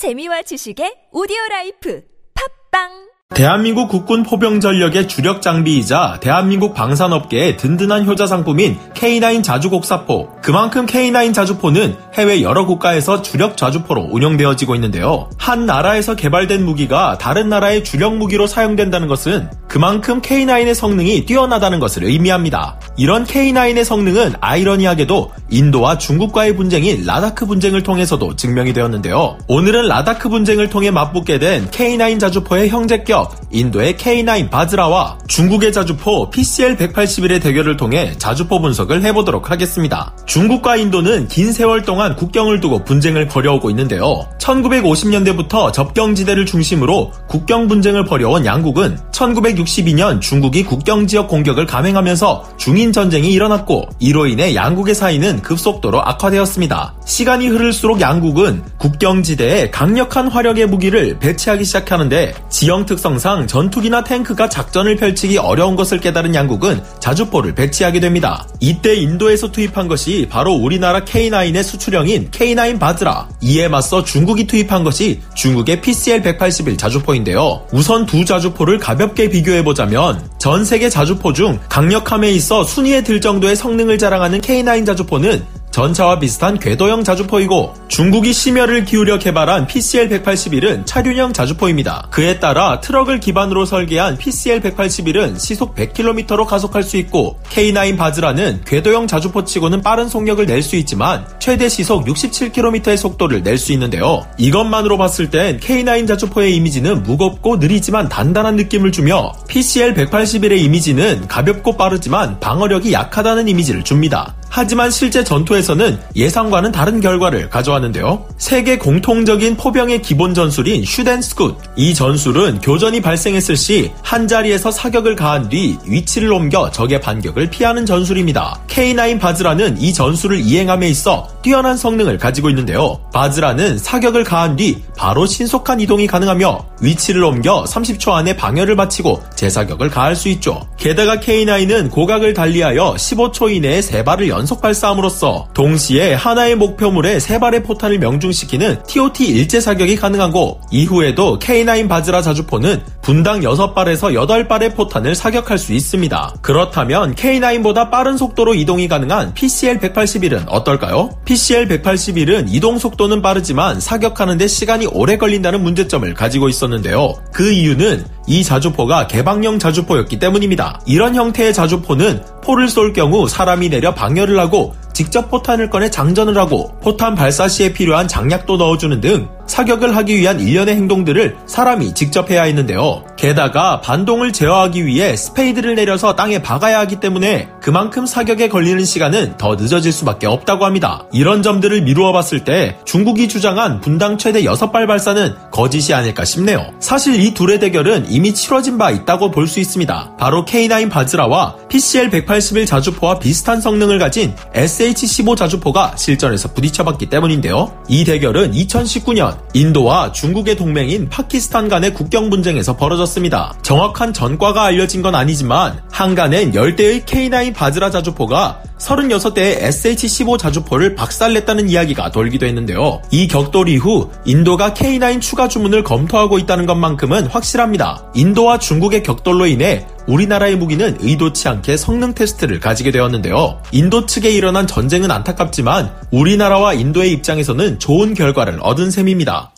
재미와 지식의 오디오 라이프. 팟빵 대한민국 국군 포병 전력의 주력 장비이자 대한민국 방산업계의 든든한 효자 상품인 K9 자주곡사포. 그만큼 K9 자주포는 해외 여러 국가에서 주력 자주포로 운영되어지고 있는데요. 한 나라에서 개발된 무기가 다른 나라의 주력 무기로 사용된다는 것은 그만큼 K9의 성능이 뛰어나다는 것을 의미합니다. 이런 K9의 성능은 아이러니하게도 인도와 중국과의 분쟁인 라다크 분쟁을 통해서도 증명이 되었는데요. 오늘은 라다크 분쟁을 통해 맞붙게 된 K9 자주포의 형제격 인도의 K9 바즈라와 중국의 자주포 PCL-181의 대결을 통해 자주포 분석을 해보도록 하겠습니다. 중국과 인도는 긴 세월 동안 국경을 두고 분쟁을 벌여오고 있는데요. 1950년대부터 접경지대를 중심으로 국경 분쟁을 벌여온 양국은 1962년 중국이 국경 지역 공격을 감행하면서 중인 전쟁이 일어났고 이로 인해 양국의 사이는 급속도로 악화되었습니다. 시간이 흐를수록 양국은 국경지대에 강력한 화력의 무기를 배치하기 시작하는데 지형 특성 상 전투기나 탱크가 작전을 펼치기 어려운 것을 깨달은 양국은 자주포를 배치하게 됩니다. 이때 인도에서 투입한 것이 바로 우리나라 K9의 수출형인 K9 바즈라. 이에 맞서 중국이 투입한 것이 중국의 PCL-181 자주포인데요. 우선 두 자주포를 가볍게 비교해보자면 전 세계 자주포 중 강력함에 있어 순위에 들 정도의 성능을 자랑하는 K9 자주포는 전차와 비슷한 궤도형 자주포이고 중국이 심혈을 기울여 개발한 PCL-181은 차륜형 자주포입니다. 그에 따라 트럭을 기반으로 설계한 PCL-181은 시속 100km로 가속할 수 있고 K9 바즈라는 궤도형 자주포치고는 빠른 속력을 낼 수 있지만 최대 시속 67km의 속도를 낼 수 있는데요. 이것만으로 봤을 땐 K9 자주포의 이미지는 무겁고 느리지만 단단한 느낌을 주며 PCL-181의 이미지는 가볍고 빠르지만 방어력이 약하다는 이미지를 줍니다. 하지만 실제 전투에서는 예상과는 다른 결과를 가져왔는데요. 세계 공통적인 포병의 기본 전술인 shoot and scoot. 이 전술은 교전이 발생했을 시 한 자리에서 사격을 가한 뒤 위치를 옮겨 적의 반격을 피하는 전술입니다. K9 바즈라는 이 전술을 이행함에 있어 뛰어난 성능을 가지고 있는데요. 바즈라는 사격을 가한 뒤 바로 신속한 이동이 가능하며 위치를 옮겨 30초 안에 방열을 마치고 재사격을 가할 수 있죠. 게다가 K9은 고각을 달리하여 15초 이내에 세 발을 연속 발사함으로써 동시에 하나의 목표물에 세 발의 포탄을 명중시키는 TOT 일제 사격이 가능하고 이후에도 K9 바즈라 자주포는 분당 6발에서 8발의 포탄을 사격할 수 있습니다. 그렇다면 K9보다 빠른 속도로 이동이 가능한 PCL-181은 어떨까요? PCL-181은 이동 속도는 빠르지만 사격하는데 시간이 오래 걸린다는 문제점을 가지고 있었는데요. 그 이유는 이 자주포가 개방형 자주포였기 때문입니다. 이런 형태의 자주포는 포를 쏠 경우 사람이 내려 방열을 하고 직접 포탄을 꺼내 장전을 하고 포탄 발사 시에 필요한 장약도 넣어주는 등 사격을 하기 위한 일련의 행동들을 사람이 직접 해야 했는데요. 게다가 반동을 제어하기 위해 스페이드를 내려서 땅에 박아야 하기 때문에 그만큼 사격에 걸리는 시간은 더 늦어질 수밖에 없다고 합니다. 이런 점들을 미루어 봤을 때 중국이 주장한 분당 최대 6발 발사는 거짓이 아닐까 싶네요. 사실 이 둘의 대결은 이미 치러진 바 있다고 볼 수 있습니다. 바로 K9 바즈라와 PCL-181 자주포와 비슷한 성능을 가진 SH-15 자주포가 실전에서 부딪혀봤기 때문인데요. 이 대결은 2019년 인도와 중국의 동맹인 파키스탄 간의 국경 분쟁에서 벌어졌습니다. 정확한 전과가 알려진 건 아니지만 한간엔 열대의 K9 바즈라 자주포가 36대의 SH-15 자주포를 박살냈다는 이야기가 돌기도 했는데요. 이 격돌 이후 인도가 K9 추가 주문을 검토하고 있다는 것만큼은 확실합니다. 인도와 중국의 격돌로 인해 우리나라의 무기는 의도치 않게 성능 테스트를 가지게 되었는데요. 인도 측에 일어난 전쟁은 안타깝지만 우리나라와 인도의 입장에서는 좋은 결과를 얻은 셈입니다.